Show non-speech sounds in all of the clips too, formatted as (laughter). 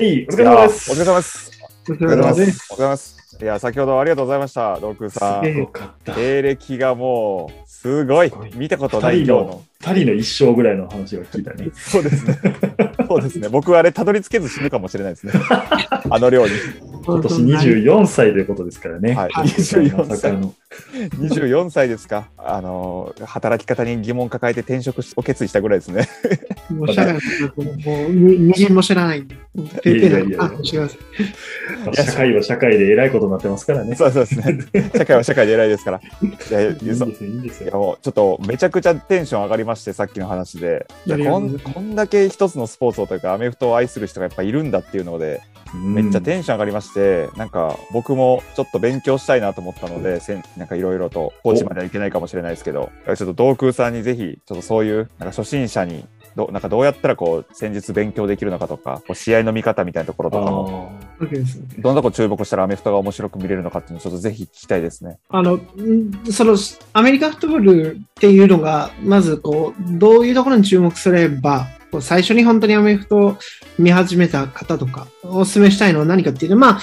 いい、お疲れ様です。お疲れ様です。お疲れ様で。すお疲れ様です。いや、先ほどありがとうございました、ドークさん。経歴がもう、すごい。見たことない二人今日のの。、二人の一生ぐらいの話が聞いたね。そうですね。そうですね。僕、あれ、たどり着けず死ぬかもしれないですね。(laughs) あの量に。今年24歳ということですからね。はいドークさんまさかの24歳ですか？あの、働き方に疑問抱えて転職を決意したぐらいですね。もう社会のこともうみみじんも知らないんで。ペーペーなあしてくださいまあ社会は社会で偉いことになってますからね。そうそうですね。社会は社会で偉いですから。いやいやいいですよ、いいんですいやよ。もうちょっとめちゃくちゃテンション上がりまして、さっきの話で。こんだけ一つのスポーツをというか、アメフトを愛する人がやっぱいるんだっていうので、めっちゃテンション上がりまして、なんか僕もちょっと勉強したいなと思ったので、せんなんかいろいろと、コーチまではいけないかもしれないですけど、ちょっと同空さんにぜひ、ちょっとそういう、なんか初心者に、どなんかどうやったらこう戦術勉強できるのかとか、こう試合の見方みたいなところとかも、どんなとこ注目したらアメフトが面白く見れるのかっていうのをちょっとぜひ聞きたいですね。あの、んその、アメリカフットボールっていうのが、まずこう、どういうところに注目すれば、最初に本当にアメフトを見始めた方とか、お勧めしたいのは何かっていうと、まあ、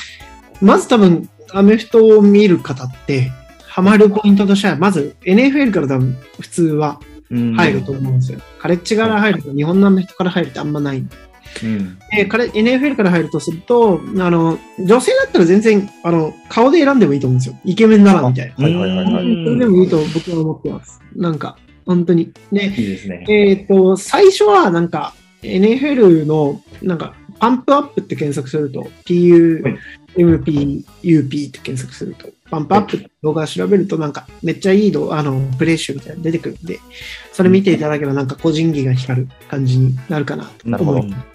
まず多分、アメフトを見る方って、ハマるポイントとしては、まず NFL から多分、普通はー入ると思うんですよ。カレッジから入ると、日本のアメフトから入るってあんまないんでうんで、彼、NFL から入るとすると、あの、女性だったら全然、あの、顔で選んでもいいと思うんですよ。イケメンならみたいな。はいはいはいはいうんそれでもいいと僕は思ってます。なんか、本当に。で、いいですね。えっ、と、最初はなんか、NFL の、なんか、パンプアップって検索すると、はい PUMPUP って検索すると、パンプアップって動画調べると、なんか、めっちゃいいあの、プレイ集みたいなの出てくるんで、それ見ていただければ、なんか個人技が光る感じになるかなと思いま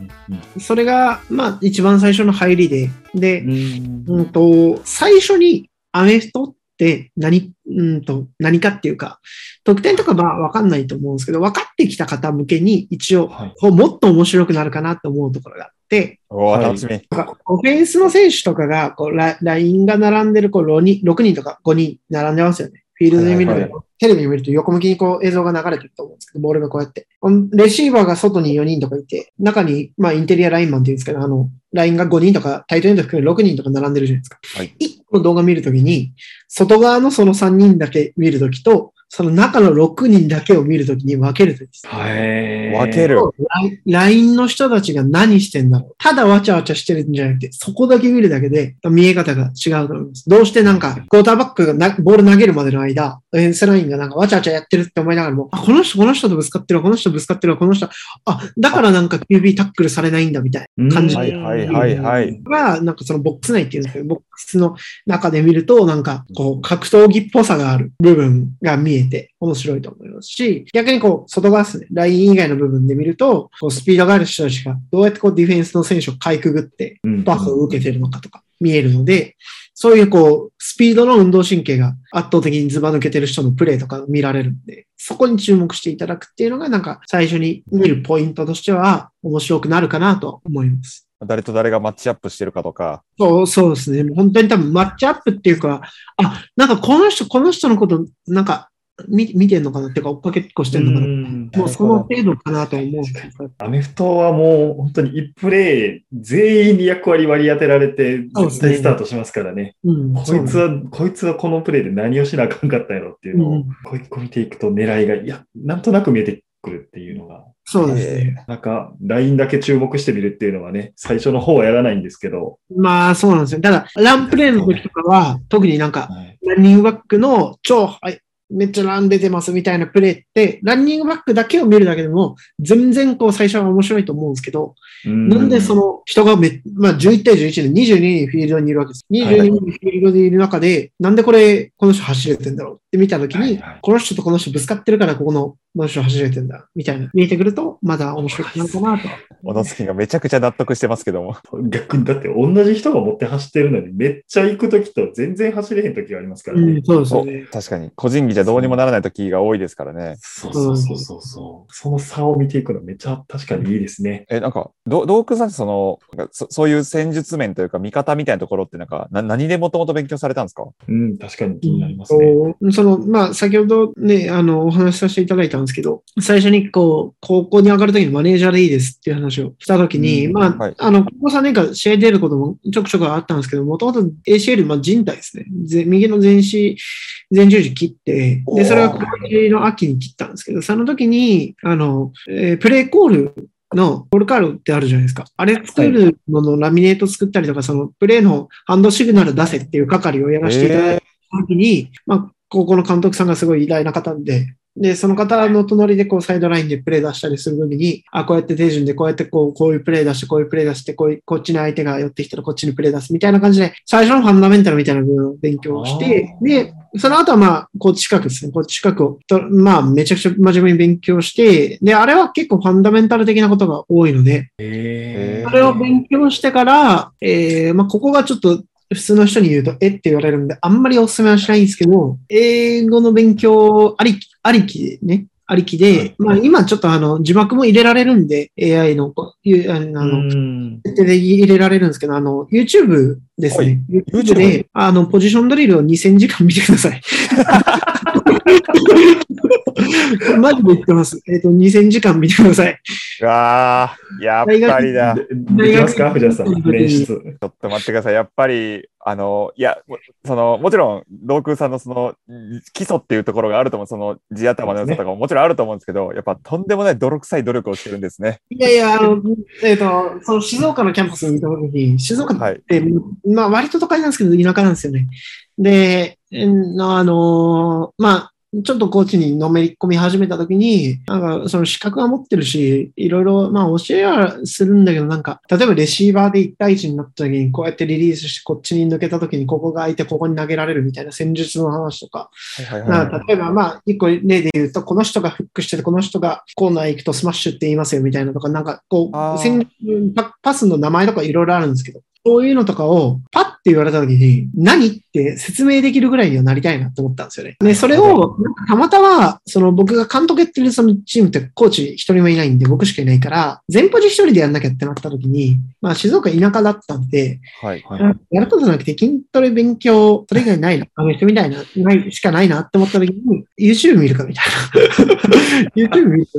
す。それが、まあ、一番最初の入りで、で、うんうんと、最初にアメフトって何、うんと、何かっていうか、得点とかまあわかんないと思うんですけど、分かってきた方向けに一応、はい。もっと面白くなるかなと思うところがあって、オフェンスの選手とかが、こうララインが並んでるこう6人 ,6 人とか5人並んでますよね。フィールドで見ると、テレビで見ると横向きにこう映像が流れてると思うんですけど、ボールがこうやって。レシーバーが外に4人とかいて、中に、まあ、インテリアラインマンっていうんですけど、あの、ラインが5人とか、タイトエンド含め6人とか並んでるじゃないですか。はい1個の動画見るときに、外側のその3人だけ見るときと、その中の6人だけを見るときに分けるときです。はい。分ける。ライン LINE の人たちが何してんだろう。ただわちゃわちゃしてるんじゃなくて、そこだけ見るだけで見え方が違うと思います。どうしてなんか、クォーターバックがなボール投げるまでの間、オフェンスラインがなんかわちゃわちゃやってるって思いながらも、あ、この人、この人とぶつかってるわ、この人ぶつかってるわ、この人、あ、だからなんか QB タックルされないんだみたい感じはいはいはいはい。なんかそのボックス内っていうんですけど、ボックスの中で見ると、なんかこう、格闘技っぽさがある部分が見えて面白いと思いますし、逆にこう、外側ですね、ライン以外の部分で見ると、こうスピードがある人たちがどうやってこうディフェンスの選手をかいくぐってうんパスを受けてるのかとか見えるので、そういうこう、スピードの運動神経が圧倒的にズバ抜けてる人のプレーとか見られるんで、そこに注目していただくっていうのがなんか最初に見るポイントとしては面白くなるかなと思います。誰と誰がマッチアップしてるかとか。そう、そうですね。もう本当に多分マッチアップっていうか、あ、なんかこの人、この人のこと、なんか見見てんのかな？っていうか追っかけっこしてんのかな？うんもうその程度かなと思う。アメフトはもう本当に1プレー全員に役割割り当てられて絶対スタートしますからね。うん、こいつは、こいつはこのプレーで何をしなあかんかったやろっていうのをうん、こう一個見ていくと狙いが、いや、なんとなく見えてくるっていうのが、そうですね。なんか、ラインだけ注目してみるっていうのはね、最初の方はやらないんですけど、まあそうなんですよ。ただ、ランプレーの時とかは、特になんか、はいランニングバックの超、はい、めっちゃラン出てますみたいなプレーって、ランニングバックだけを見るだけでも、全然こう最初は面白いと思うんですけど、なんでその人がめ、まあ11対11で22人フィールドにいるわけです。22人フィールドにいる中で、なんでこれ、この人走れてんだろうって見たときに、この人とこの人ぶつかってるから、ここの、この人走れてんだ、みたいな、見えてくると、まだ面白くなるかなと。小野月がめちゃくちゃ納得してますけども。逆にだって同じ人が持って走ってるのにめっちゃ行くときと全然走れへんときがありますからね。うん、そうですね。確かに。個人技じゃどうにもならない時が多いですからね。そうそうそうそうそう。その差を見ていくのめっちゃ確かにいいですね。え、なんか、どドークさんそのそ、そういう戦術面というか見方みたいなところってなんか、な何でもともと勉強されたんですか？うん、確かに気になりますね。そうその、まあ、先ほどね、あの、お話しさせていただいた、んですけど、最初にこう、高校に上がるときにマネージャーでいいですっていう話をしたときに、うんまあ、はいあの、ここ3年間試合出ることもちょくちょくあったんですけど、もともと ACL、まあ人体ですね。ぜ右の前肢、前十字切って、で、それは今年の秋に切ったんですけど、その時に、あの、えープレイコールのコールカールってあるじゃないですか。あれ作るののラミネート作ったりとか、そのプレイのハンドシグナル出せっていう係をやらせていただいた時に、まあ、高校の監督さんがすごい偉大な方で、で、その方の隣でこうサイドラインでプレー出したりするときに、あ、こうやって手順でこうやってこう、こういうプレー出して、こういうプレー出して、こういう、こっちに相手が寄ってきたらこっちにプレー出すみたいな感じで、最初のファンダメンタルみたいな部分を勉強して、で、その後はまあ、コーチ資格ですね。コーチ資格をと、まあ、めちゃくちゃ真面目に勉強して、で、あれは結構ファンダメンタル的なことが多いので、えそれを勉強してから、えー、まあ、ここがちょっと普通の人に言うと、えって言われるんで、あんまりお勧めはしないんですけど、英語の勉強ありき、ありきでね、ありきで、まあ今ちょっとあの字幕も入れられるんで、AI の、あの、うん設定で入れられるんですけど、あの、YouTube ですね。YouTube YouTube で、あの、ポジションドリルを2000時間見てください。(laughs) マジで言ってます。えっ、と、2000時間見てください。うわーやっぱりだ。ちでできますか藤田さん。練出。ょっと待ってください。やっぱり、あの、いや、その、もちろん、同空さんのその、基礎っていうところがあると思う。その、地頭の良さとかももちろんあると思うんですけど、やっぱとんでもない泥臭い努力をしてるんですね。いやいや、あの、えっ、と、その静岡のキャンパスにいた時に、静岡はい。まあ割と都会なんですけど、田舎なんですよね。で、あのまあ、ちょっとコーチにのめり込み始めたときに、なんかその資格は持ってるし、いろいろまあ教えはするんだけど、なんか、例えばレシーバーで1対1になったときに、こうやってリリースしてこっちに抜けたときに、ここが空いてここに投げられるみたいな戦術の話とか、はいはいはい。例えばまあ、一個例で言うと、この人がフックしてて、この人がコーナー行くとスマッシュって言いますよみたいなとか、なんかこう、パスの名前とかいろいろあるんですけど、そういうのとかをパッて言われた時に、何って説明できるぐらいにはなりたいなと思ったんですよね。で、それを、たまたま、その僕が監督やってるそのチームってコーチ一人もいないんで、僕しかいないから、全ポジ一人でやんなきゃってなった時に、まあ静岡田舎だったんで、はい。はいやることなくて筋トレ勉強、それ以外ないな、あの人みたいな、ないしかないなって思った時に、YouTube 見るかみたいな。(laughs) YouTube 見るか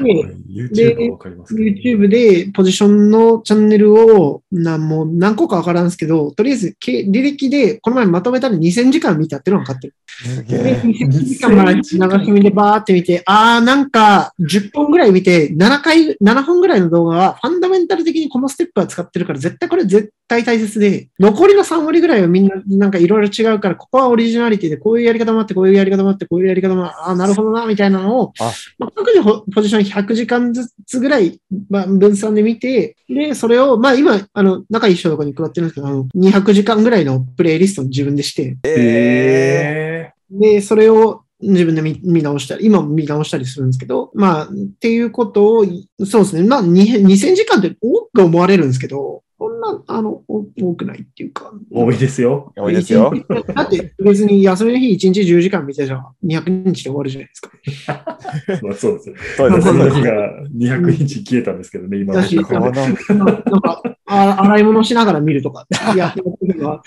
みたいな。で YouTube はわかりますけど。YouTube でポジションのチャンネルをなもう何個かわからんですけど、とりあえずけ履歴でこの前まとめたら2000時間見たっていうのが分かってる。で、すげえ。2000時間まで流し見でバーって見て、あーなんか10本ぐらい見て、7回、7本ぐらいの動画はファンダメンタル的にこのステップは使ってるから絶対これ絶対大切で、残りの3割ぐらいはみんななんかいろいろ違うから、ここはオリジナリティでこういうやり方もあって、こういうやり方もあって、こういうやり方もあって、あーなるほどな、みたいなのを、あまあ、各自ポポジション100時間ずつぐらい、まあ、分散で見て、で、それを、まあ今、あの、仲いい人とかに配ってるんですけど、あの、200時間ぐらいのプレイリストを自分でして、ええで、それを自分で見見直したり、今も見直したりするんですけど、まあ、っていうことを、そうですね。まあ、2000 2000時間って多く思われるんですけど、そんな、あの、お多くないっていうか。ー、多いですよ。ー、多いですよ。だって別に休みの日1日10時間見てじゃあ200日で終わるじゃないですか。(laughs) まあそうですよ。そうですね。その日が200日消えたんですけどね、今のなんか、あ洗い物しながら見るとか、やってる時は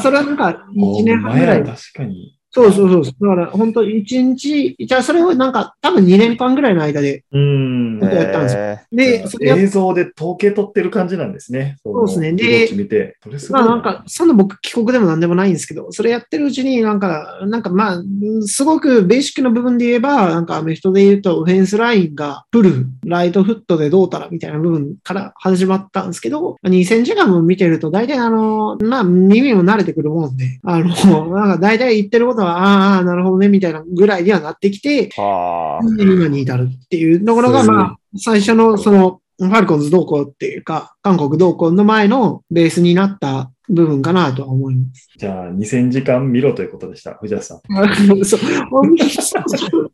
それはなんか1年半ぐらい。確かに。そうそうそう。だから本当1日、じゃあそれをなんか多分2年間ぐらいの間で。うん。やったんですえで、映像で統計取ってる感じなんですね。そうですねでまあなんか、そんな僕帰国でもなんでもないんですけど、それやってるうちになんか、なんかまあ、うんすごくベーシックな部分で言えば、なんかアメフトで言うと、オフェンスラインがフル、ライトフットでどうたらみたいな部分から始まったんですけど、2000時間も見てると、大体あの、まあ耳も慣れてくるもんで、あの、なんか大体言ってることは、ああ、なるほどね、みたいなぐらいにはなってきて。今に至るっていうところが、まあ、最初のその、ファルコンズ同行っていうか、韓国同行の前のベースになった部分かなとは思います。じゃあ、2000時間見ろということでした。藤田さん。(laughs) そそ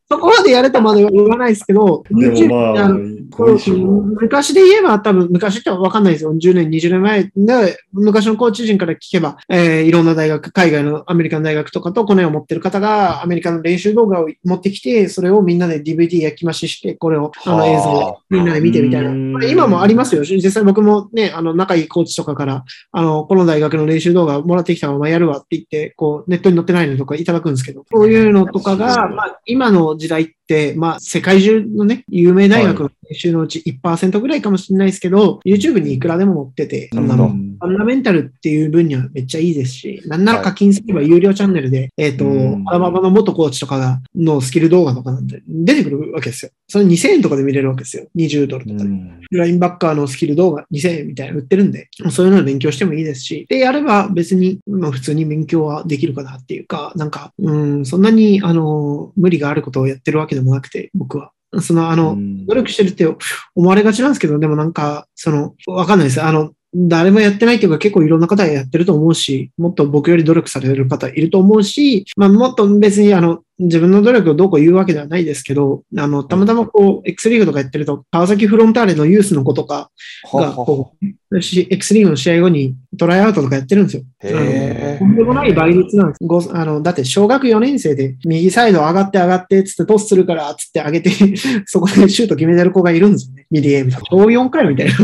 そこまでやれとまでは言わないですけど、でもまあ。昔で言えば多分、昔ってわかんないですよ。10年、20年前で、昔のコーチ陣から聞けば、えーいろんな大学、海外のアメリカの大学とかとコネを持ってる方が、アメリカの練習動画を持ってきて、それをみんなで DVD 焼き増しして、これを、あの映像でみんなで見てみたいな。今もありますよ。実際僕ものね、あの、仲いいコーチとかから、あの、この大学の練習動画もらってきたままやるわって言って、こう、ネットに載ってないのとかいただくんですけど、そういうのとかが、まあ、今の時代って、まあ、世界中のね、有名大学の練習のうち1%ぐらいかもしれないですけど、YouTube にいくらでも載ってて、そんなの。うんファンダメンタルっていう分にはめっちゃいいですし、なんなら課金すれば有料チャンネルで、えっ、と、うんアラバマの元コーチとかが、のスキル動画とかなんて出てくるわけですよ。それ2000円とかで見れるわけですよ。20ドルとかで。うんラインバッカーのスキル動画2000円みたいなの売ってるんで、そういうのを勉強してもいいですし、で、やれば別に、まあ普通に勉強はできるかなっていうか、なんか、うん、そんなに、あの、無理があることをやってるわけでもなくて、僕は。その、あの、うん努力してるって思われがちなんですけど、でもなんか、その、わかんないです。あの、誰もやってないっていうか結構いろんな方がやってると思うし、もっと僕より努力される方いると思うし、まあもっと別にあの、自分の努力をどうこう言うわけではないですけど、あの、たまたまこう、X リーグとかやってると、川崎フロンターレのユースの子とかが、こう、し X リーグの試合後にトライアウトとかやってるんですよ。へとんでもない倍率なんです。ごあのだって小学4年生で右サイド上がって上がってつってトスするからつって上げて、(laughs) そこでシュート決めてる子がいるんですよね。ミリエみたいな。小4回みたいな。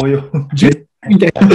超よ。みたいな。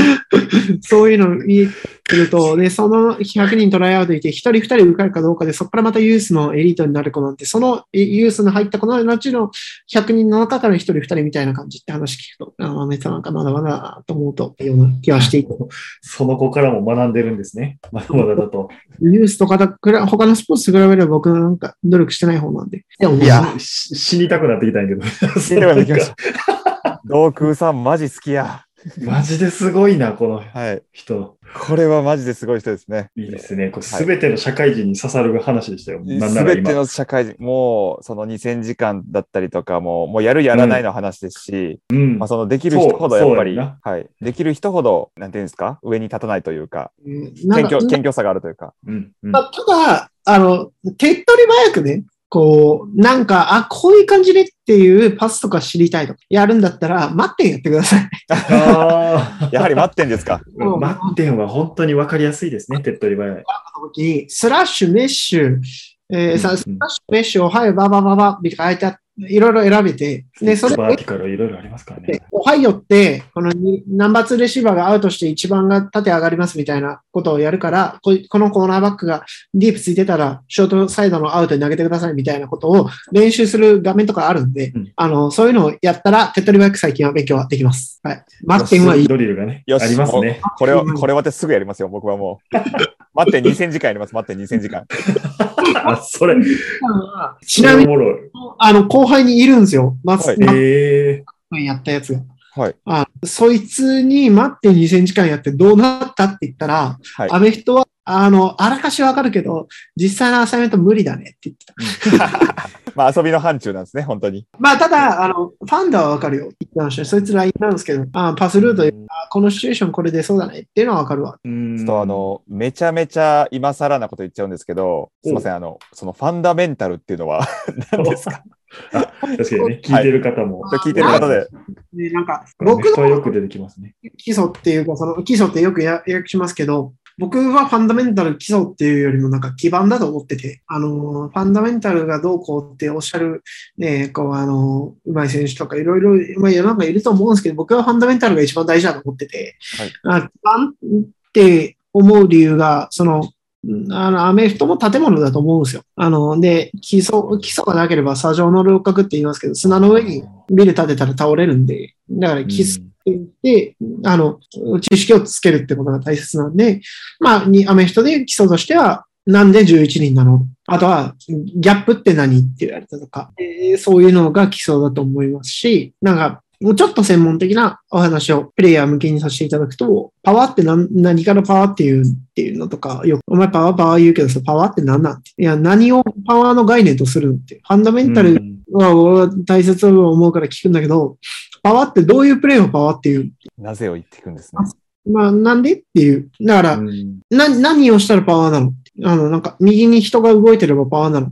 そういうのを見てると、(laughs) で、その100人トライアウトいて、1人2人受かるかどうかで、そこからまたユースのエリートになる子なんて、そのユースに入った子のうちの100人の中から1人2人みたいな感じって話聞くと、ああ、めっちゃなんかまだまだだと思うと、ような気はしていて。その子からも学んでるんですね。(laughs) まだまだだと。ユースとかだくら他のスポーツと比べれば僕なんか努力してない方なんで。でもいやし死にたくなってきたんやけど。聞いてできました。(laughs) 道空さん、マジ好きや。(laughs) マジですごいな、このはい。人。これはマジですごい人ですね。いいですね。これすべての社会人に刺さる話でしたよ。すなら今。べての社会人、もうその2000時間だったりとかも、もうやるやらないの話ですし、うんまあ、そのできる人ほどやっぱり、はい、できる人ほど、なんていうんですか、上に立たないというか、うんなんか謙虚謙虚さがあるというか。うんうんまあただ、あの、手っ取り早くね、こう、なんか、あ、こういう感じでっていうパスとか知りたいとか、やるんだったら、マッデンやってください。あ (laughs) やはりマッデンですか？ーマッデンは本当に分かりやすいですね、手っ取り早い。スラッシュ、メッシュ、えーさうんスラッシュ、メッシュ、オハイオ、ババババ、みたいな書いてあって、いろいろ選べて、で、それバーティカルいろいろありますからねで。オハイオって、このにナンバー2レシーバーがアウトして一番が縦上がりますみたいなことをやるから、ここのコーナーバックがディープついてたら、ショートサイドのアウトに投げてくださいみたいなことを練習する画面とかあるんで、うんあの、そういうのをやったら、手っ取り早く最近は勉強はできます。はい。マッテンはいい。ドリルがね、よし、ありますね。これは、これはってすぐやりますよ、僕はもう。(laughs) 待って2000時間やります、待って2000時間。あ、それ、ちなみに。あの、後輩にいるんですよ。マッはいやったやつが。はい。あそいつに待って2000時間やってどうなったって言ったら、はいアメフトは、あの、あらかしわかるけど、実際のアサイメント無理だねって言ってた。(laughs) まあ遊びの範疇なんですね、本当に。まあ、ただ、あの、ファンダはわかるよって言ってましたねそいつ LINE なんですけど、あパスルートで、あこのシチュエーションこれ出そうだねっていうのはわかるわ。ー。ちょっとあの、めちゃめちゃ今更なこと言っちゃうんですけど、すいません、あの、そのファンダメンタルっていうのは (laughs) 何ですか？あ確かにね、聞いてる方も。聞いてる方で。でなんか、僕僕のはよく出てきますね。基礎っていうか、その基礎ってよくや訳しますけど、僕はファンダメンタル基礎っていうよりもなんか基盤だと思ってて、あの、ファンダメンタルがどうこうっておっしゃる、ね、こう、あの、うまい選手とかいろいろ、まあ世の中いると思うんですけど、僕はファンダメンタルが一番大事だと思ってて、あ基盤って思う理由が、その、あの、アメフトも建物だと思うんですよ。あの、で、基礎、基礎がなければ砂上の楼閣って言いますけど、砂の上にビル建てたら倒れるんで、だから基礎で、あの、知識をつけるってことが大切なんで、まあ、にアメフトで基礎としては、なんで11人なの？あとは、ギャップって何？って言われたとか、えーそういうのが基礎だと思いますし、なんか、もうちょっと専門的なお話をプレイヤー向けにさせていただくと、パワーって何何からパワーっていうっていうのとか、よく、お前パワーパワー言うけどさ、パワーって何なんて。いや、何をパワーの概念とするのって。ファンダメンタルうんは俺は大切だと思うから聞くんだけど、パワーってどういうプレイをパワーっていうなぜを言っていくんですね。まあ、なんでっていう。だから、うんな、何をしたらパワーなのあの、なんか、右に人が動いてればパワーなの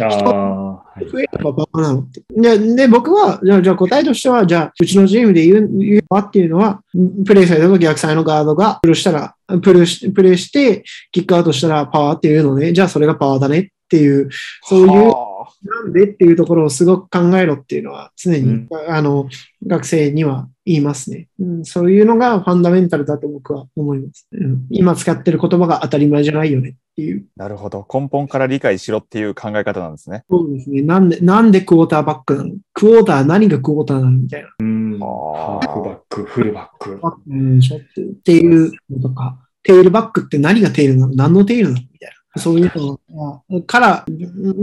ああ、増えればバカなのって。で、で僕は、じゃあ、答えとしては、じゃあ、うちのチームで言う、言うパワーっていうのは、プレイサイドと逆サイのガードがプルしたら、プルし、プレイして、キックアウトしたらパワーっていうのね、じゃあそれがパワーだね。っていう、そういうはなんでっていうところをすごく考えろっていうのは常に、うんあの学生には言いますね、うん。そういうのがファンダメンタルだと僕は思います。うん、今使ってる言葉が当たり前じゃないよねっていう。あなるほど。根本から理解しろっていう考え方なんですね。そうですね。なんで、なんでクォーターバックなの？クォーター何がクォーターなのみたいな。うん。ハーフバック、フルバック。うん、ちょっとっていうのとか、テールバックって何がテールなの？何のテールなの？みたいな。そういうのがから、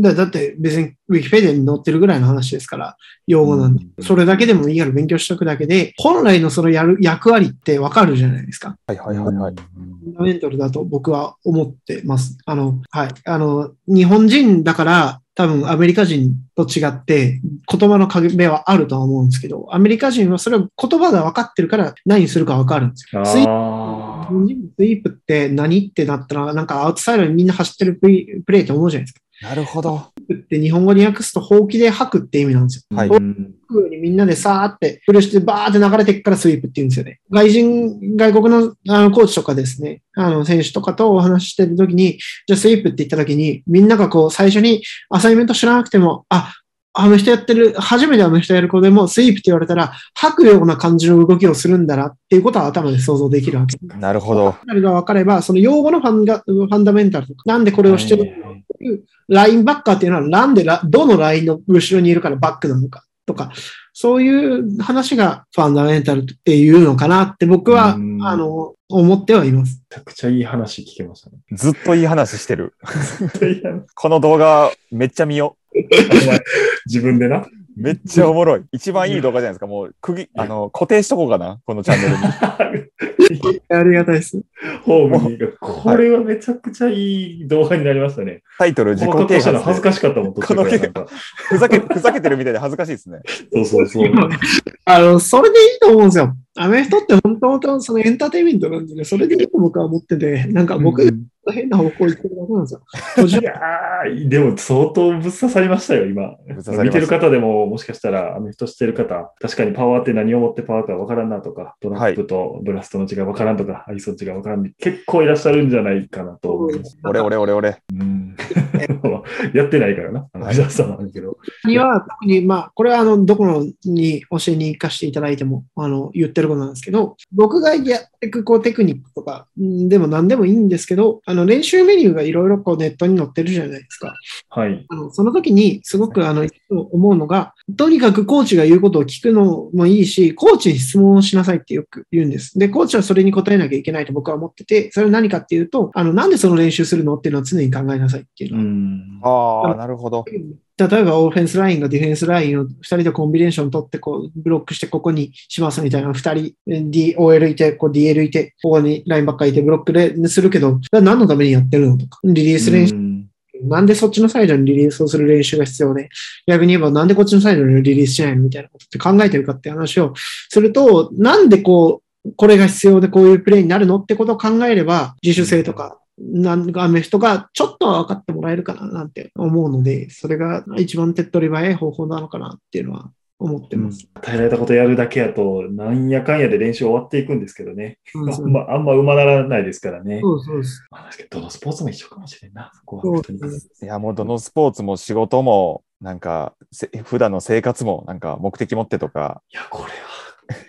だだって別にウィキペディアに載ってるぐらいの話ですから、用語なんで。うんそれだけでもいいから勉強しておくだけで、本来のそのやる役割ってわかるじゃないですか。はいはいはいはい。ファンダメンタルだと僕は思ってます。あの、はい。あの、日本人だから多分アメリカ人と違って言葉の壁はあるとは思うんですけど、アメリカ人はそれを言葉が分かってるから何するか分かるんですよ。スイープって何ってなったら、なんかアウトサイドにみんな走ってるプレイプレイって思うじゃないですか。なるほど。って日本語に訳すと、ほうきで吐くって意味なんですよ。はいうにみんなでさーって、フルしてバーって流れていくからスイープって言うんですよね。外人、外国のあのコーチとかですね、あの選手とかとお話ししてるときに、じゃあスイープって言ったときに、みんながこう最初にアサイメント知らなくても、あ、あの人やってる、初めてあの人やる子でもスイープって言われたら、吐くような感じの動きをするんだなっていうことは頭で想像できるわけです。なるほど。それが分かれば、その用語のファンがファンダメンタルとか、なんでこれをしてるのかっていう、ラインバッカーっていうのは、なんでラ、どのラインの後ろにいるからバックなのかとか、そういう話がファンダメンタルっていうのかなって僕は、うんあの、思ってはいます。めちゃくちゃいい話聞けましたね。ずっといい話してる。(laughs) いい話この動画めっちゃ見よ (laughs) 自分でな。う。めっちゃおもろい。一番いい動画じゃないですか。もう、区切、あの、固定しとこうかな。このチャンネルに。(laughs) ありがたいです。ホームに。これはめちゃくちゃいい動画になりましたね。タイトル自己この啓したの恥ず。かしかったもん、途中からなんか。ふざけ、ふざけてるみたいで恥ずかしいですね。そうそうそう。(laughs) あの、それでいいと思うんですよ。アメフトって本当とそのエンターテインメントなんでね、それでいいと僕は思ってて、なんか僕変な方向行ってるだけなんですよ。いやーでも相当ぶっ刺さりましたよ、今。見てる方でも、もしかしたらアメフトしてる方、確かにパワーって何をもってパワーかわからんなとか、ドラップとブラストの違いわからんとか、アイソン違いわからん結構いらっしゃるんじゃないかなと思います。俺俺俺俺。うん (laughs) やってないからな、あのはい藤田さんはあるけど。には、特に、まあ、これは、あの、どこのに教えに行かせていただいても、あの、言ってることなんですけど、僕がやっていく、こう、テクニックとか、んでも何でもいいんですけど、あの、練習メニューがいろいろこう、ネットに載ってるじゃないですか。はい。あの、その時に、すごく、あの、思うのが、とにかくコーチが言うことを聞くのもいいし、コーチに質問をしなさいってよく言うんです。で、コーチはそれに答えなきゃいけないと僕は思ってて、それは何かっていうと、あの、なんでその練習するのっていうのは常に考えなさいっていうのはうん。ああ、なるほど。例えばオフェンスラインがディフェンスラインを2人でコンビネーション取ってこうブロックしてここにしますみたいな2人 DOL いてこう DL いてここにラインばっかいてブロックでするけど何のためにやってるのとかリリース練習、うんなんでそっちのサイドにリリースをする練習が必要で逆に言えばなんでこっちのサイドにリリースしないのみたいなことって考えてるかって話をするとなんでこうこれが必要でこういうプレーになるのってことを考えれば自主性とかなんかアメフトがちょっとは分かってもらえるかななんて思うので、それが一番手っ取り早い方法なのかなっていうのは思ってます。与えられたことやるだけやと、なんやかんやで練習終わっていくんですけどね。うんあんまあんま馬ならないですからね。そうそうです。まあ確かにどのスポーツも一緒かもしれんな。そこはそう本当に。ですいや、もうどのスポーツも仕事も、なんか、せ普段の生活も、なんか目的持ってとか、いや、これは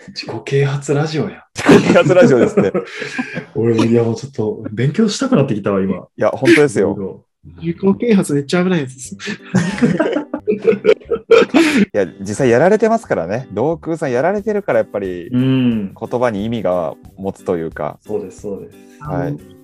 自己啓発ラジオや。啓発ラジオですね。(laughs) 俺も、いや、もうちょっと勉強したくなってきたわ、今。いや、本当ですよ。よ。(laughs) 自己啓発めっちゃ危ないやつです。(laughs) いや、実際やられてますからね。同空さんやられてるから、やっぱりうん。言葉に意味が持つというか、そうです、そうです。はい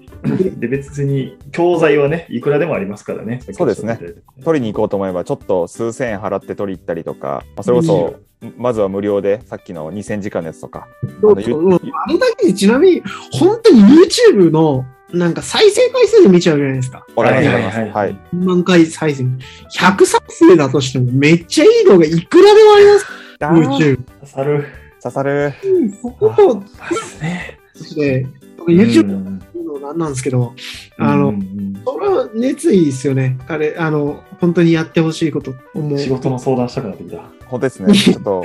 で、別に教材はね、いくらでもありますからね。そうですね取りに行こうと思えば、ちょっと数千円払って取り行ったりとか、まあ、それこそ、まずは無料で、さっきの2000時間のやつとか、そうそううんあれだけでちなみに、本当に YouTube のなんか再生回数で見ちゃうじゃないですか。はいます。はいはいはい。万回再生。100再生だとしてもめっちゃいい動画いくらでもあります。YouTube。刺さる。刺さる。そこと、ですね。で、YouTube うんのなんなんですけど、あの、うんそれは熱意ですよね。彼、あの、本当にやってほしいこと思う。仕事の相談したくなってきた。本当ですね。ちょっと、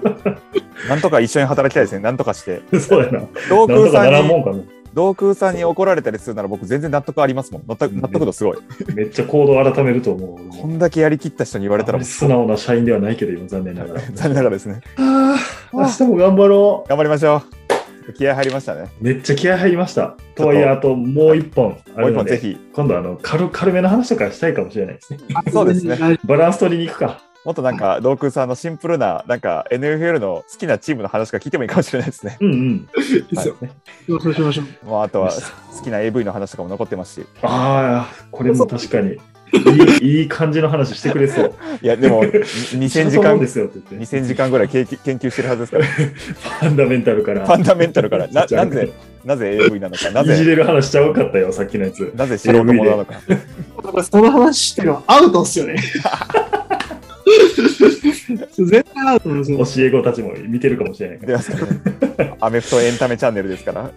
(laughs) なんとか一緒に働きたいですね。なんとかして。そうやな。同なんとかな空さんに。同空さんに怒られたりするなら僕全然納得ありますもん。納得納得度すごい。めっちゃ行動改めると思う。こんだけやりきった人に言われたら素直な社員ではないけど、今残念ながら。(laughs) 残念ながらですね。ああ、明日も頑張ろ頑張りましょう。気合入りましたね。う。めっちゃ気合入りました。とはいえ、あともう一本あもうるので、一本ぜひ。今度あの軽軽めの話とかしたいかもしれないですね。そうですね。(laughs) バランス取りに行くか。もっとなんか、同空さんのシンプルな、なんか NFL の好きなチームの話が聞いてもいいかもしれないですね。うんうん。いいですよ。ねそうしましょう。もうあとは好きな AV の話とかも残ってますし。ああ、これも確かに。いい (laughs) いい感じの話してくれそう。いや、でも、2000 (laughs) 時間で、すよって言って。2000時間ぐらい研究研究してるはずですから。ファンダメンタルから。ファンダメンタルから。ななぜ、なぜ AV なのか、ないぜ、じれる話しちゃうかったよ、さっきのやつ。なぜ素人者なのか。その話してるのはアウトっすよね。(laughs) 絶対アウトですよ。教え子たちも見てるかもしれないから。アメフトエンタメチャンネルですから。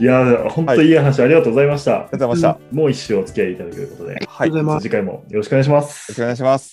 いやー、本当いい話ありがとうございました。ありがとうございました。もう一周お付き合いいただくということで、はい。よろありがとうございます。次回もよろしくお願いしますしくお願いします。